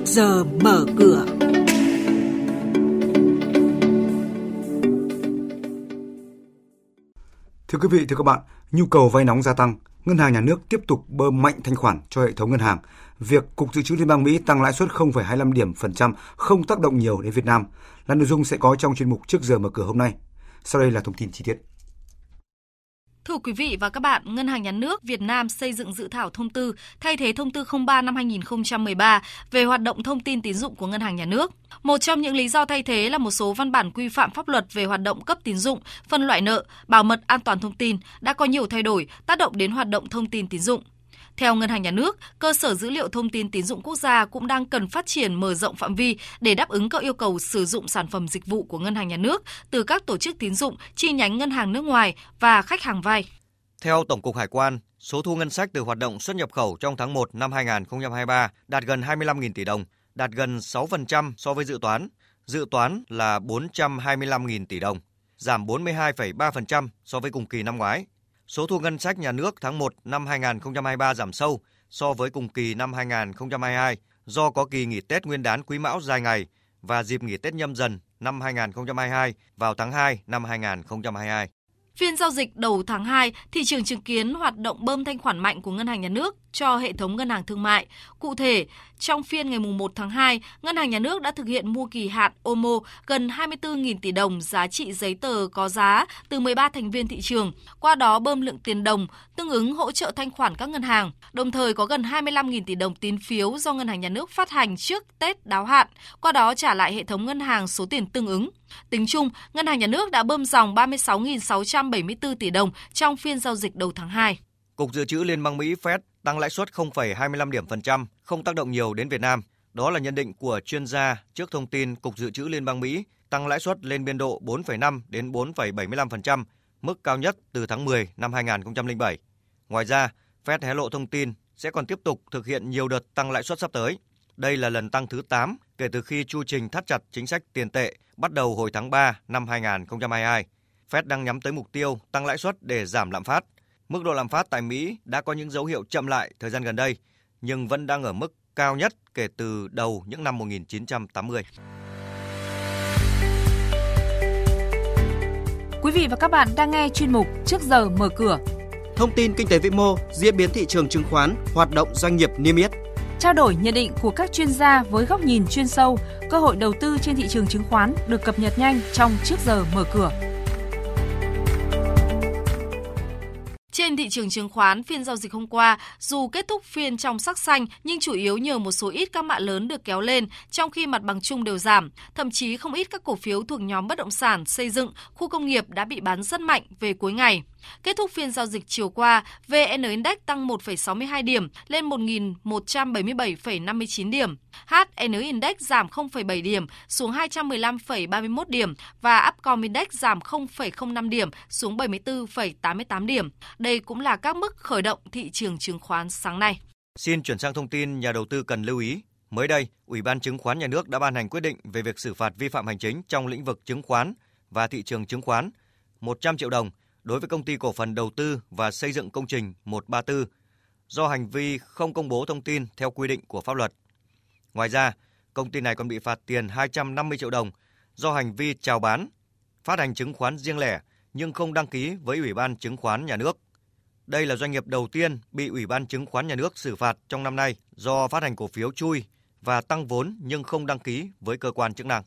trước giờ mở cửa. Thưa quý vị, thưa các bạn, nhu cầu vay nóng gia tăng, ngân hàng nhà nước tiếp tục bơm mạnh thanh khoản cho hệ thống ngân hàng. Việc Cục Dự trữ Liên bang Mỹ tăng lãi suất 0,25 điểm phần trăm không tác động nhiều đến Việt Nam là nội dung sẽ có trong chuyên mục trước giờ mở cửa hôm nay. Sau đây là thông tin chi tiết. Thưa quý vị và các bạn, Ngân hàng Nhà nước Việt Nam xây dựng dự thảo thông tư thay thế thông tư 03 năm 2013 về hoạt động thông tin tín dụng của Ngân hàng Nhà nước. Một trong những lý do thay thế là một số văn bản quy phạm pháp luật về hoạt động cấp tín dụng, phân loại nợ, bảo mật an toàn thông tin đã có nhiều thay đổi tác động đến hoạt động thông tin tín dụng. Theo Ngân hàng Nhà nước, cơ sở dữ liệu thông tin tín dụng quốc gia cũng đang cần phát triển mở rộng phạm vi để đáp ứng các yêu cầu sử dụng sản phẩm dịch vụ của Ngân hàng Nhà nước từ các tổ chức tín dụng, chi nhánh ngân hàng nước ngoài và khách hàng vay. Theo Tổng cục Hải quan, số thu ngân sách từ hoạt động xuất nhập khẩu trong tháng 1 năm 2023 đạt gần 25.000 tỷ đồng, đạt gần 6% so với dự toán. Dự toán là 425.000 tỷ đồng, giảm 42,3% so với cùng kỳ năm ngoái. Số thu ngân sách nhà nước tháng 1 năm 2023 giảm sâu so với cùng kỳ năm 2022 do có kỳ nghỉ Tết Nguyên đán Quý Mão dài ngày và dịp nghỉ Tết nhâm dần năm 2022 vào tháng 2 năm 2022. Phiên giao dịch đầu tháng 2, thị trường chứng kiến hoạt động bơm thanh khoản mạnh của Ngân hàng Nhà nước cho hệ thống ngân hàng thương mại. Cụ thể, trong phiên ngày 1 tháng 2, Ngân hàng Nhà nước đã thực hiện mua kỳ hạn OMO gần 24.000 tỷ đồng giá trị giấy tờ có giá từ 13 thành viên thị trường, qua đó bơm lượng tiền đồng tương ứng hỗ trợ thanh khoản các ngân hàng. Đồng thời có gần 25.000 tỷ đồng tín phiếu do Ngân hàng Nhà nước phát hành trước Tết đáo hạn, qua đó trả lại hệ thống ngân hàng số tiền tương ứng. Tính chung, Ngân hàng Nhà nước đã bơm dòng 36.674 tỷ đồng trong phiên giao dịch đầu tháng 2. Cục Dự trữ Liên bang Mỹ Fed tăng lãi suất 0,25 điểm phần trăm không tác động nhiều đến Việt Nam. Đó là nhận định của chuyên gia trước thông tin Cục Dự trữ Liên bang Mỹ tăng lãi suất lên biên độ 4,5 đến 4,75%, mức cao nhất từ tháng 10 năm 2007. Ngoài ra, Fed hé lộ thông tin sẽ còn tiếp tục thực hiện nhiều đợt tăng lãi suất sắp tới. Đây là lần tăng thứ 8 kể từ khi chu trình thắt chặt chính sách tiền tệ bắt đầu hồi tháng 3 năm 2022. Fed đang nhắm tới mục tiêu tăng lãi suất để giảm lạm phát. Mức độ lạm phát tại Mỹ đã có những dấu hiệu chậm lại thời gian gần đây, nhưng vẫn đang ở mức cao nhất kể từ đầu những năm 1980. Quý vị và các bạn đang nghe chuyên mục Trước giờ mở cửa. Thông tin kinh tế vĩ mô, diễn biến thị trường chứng khoán, hoạt động doanh nghiệp niêm yết. Trao đổi nhận định của các chuyên gia với góc nhìn chuyên sâu, cơ hội đầu tư trên thị trường chứng khoán được cập nhật nhanh trong Trước giờ mở cửa. Trên thị trường chứng khoán, phiên giao dịch hôm qua, dù kết thúc phiên trong sắc xanh nhưng chủ yếu nhờ một số ít các mã lớn được kéo lên, trong khi mặt bằng chung đều giảm. Thậm chí không ít các cổ phiếu thuộc nhóm bất động sản, xây dựng, khu công nghiệp đã bị bán rất mạnh về cuối ngày. Kết thúc phiên giao dịch chiều qua, VN Index tăng 1,62 điểm lên 1.177,59 điểm. HN Index giảm 0,7 điểm xuống 215,31 điểm và Upcom Index giảm 0,05 điểm xuống 74,88 điểm. Đây cũng là các mức khởi động thị trường chứng khoán sáng nay. Xin chuyển sang thông tin nhà đầu tư cần lưu ý. Mới đây, Ủy ban Chứng khoán Nhà nước đã ban hành quyết định về việc xử phạt vi phạm hành chính trong lĩnh vực chứng khoán và thị trường chứng khoán 100 triệu đồng đối với công ty cổ phần đầu tư và xây dựng công trình 134 do hành vi không công bố thông tin theo quy định của pháp luật. Ngoài ra, công ty này còn bị phạt tiền 250 triệu đồng do hành vi chào bán, phát hành chứng khoán riêng lẻ nhưng không đăng ký với Ủy ban Chứng khoán Nhà nước. Đây là doanh nghiệp đầu tiên bị Ủy ban Chứng khoán Nhà nước xử phạt trong năm nay do phát hành cổ phiếu chui và tăng vốn nhưng không đăng ký với cơ quan chức năng.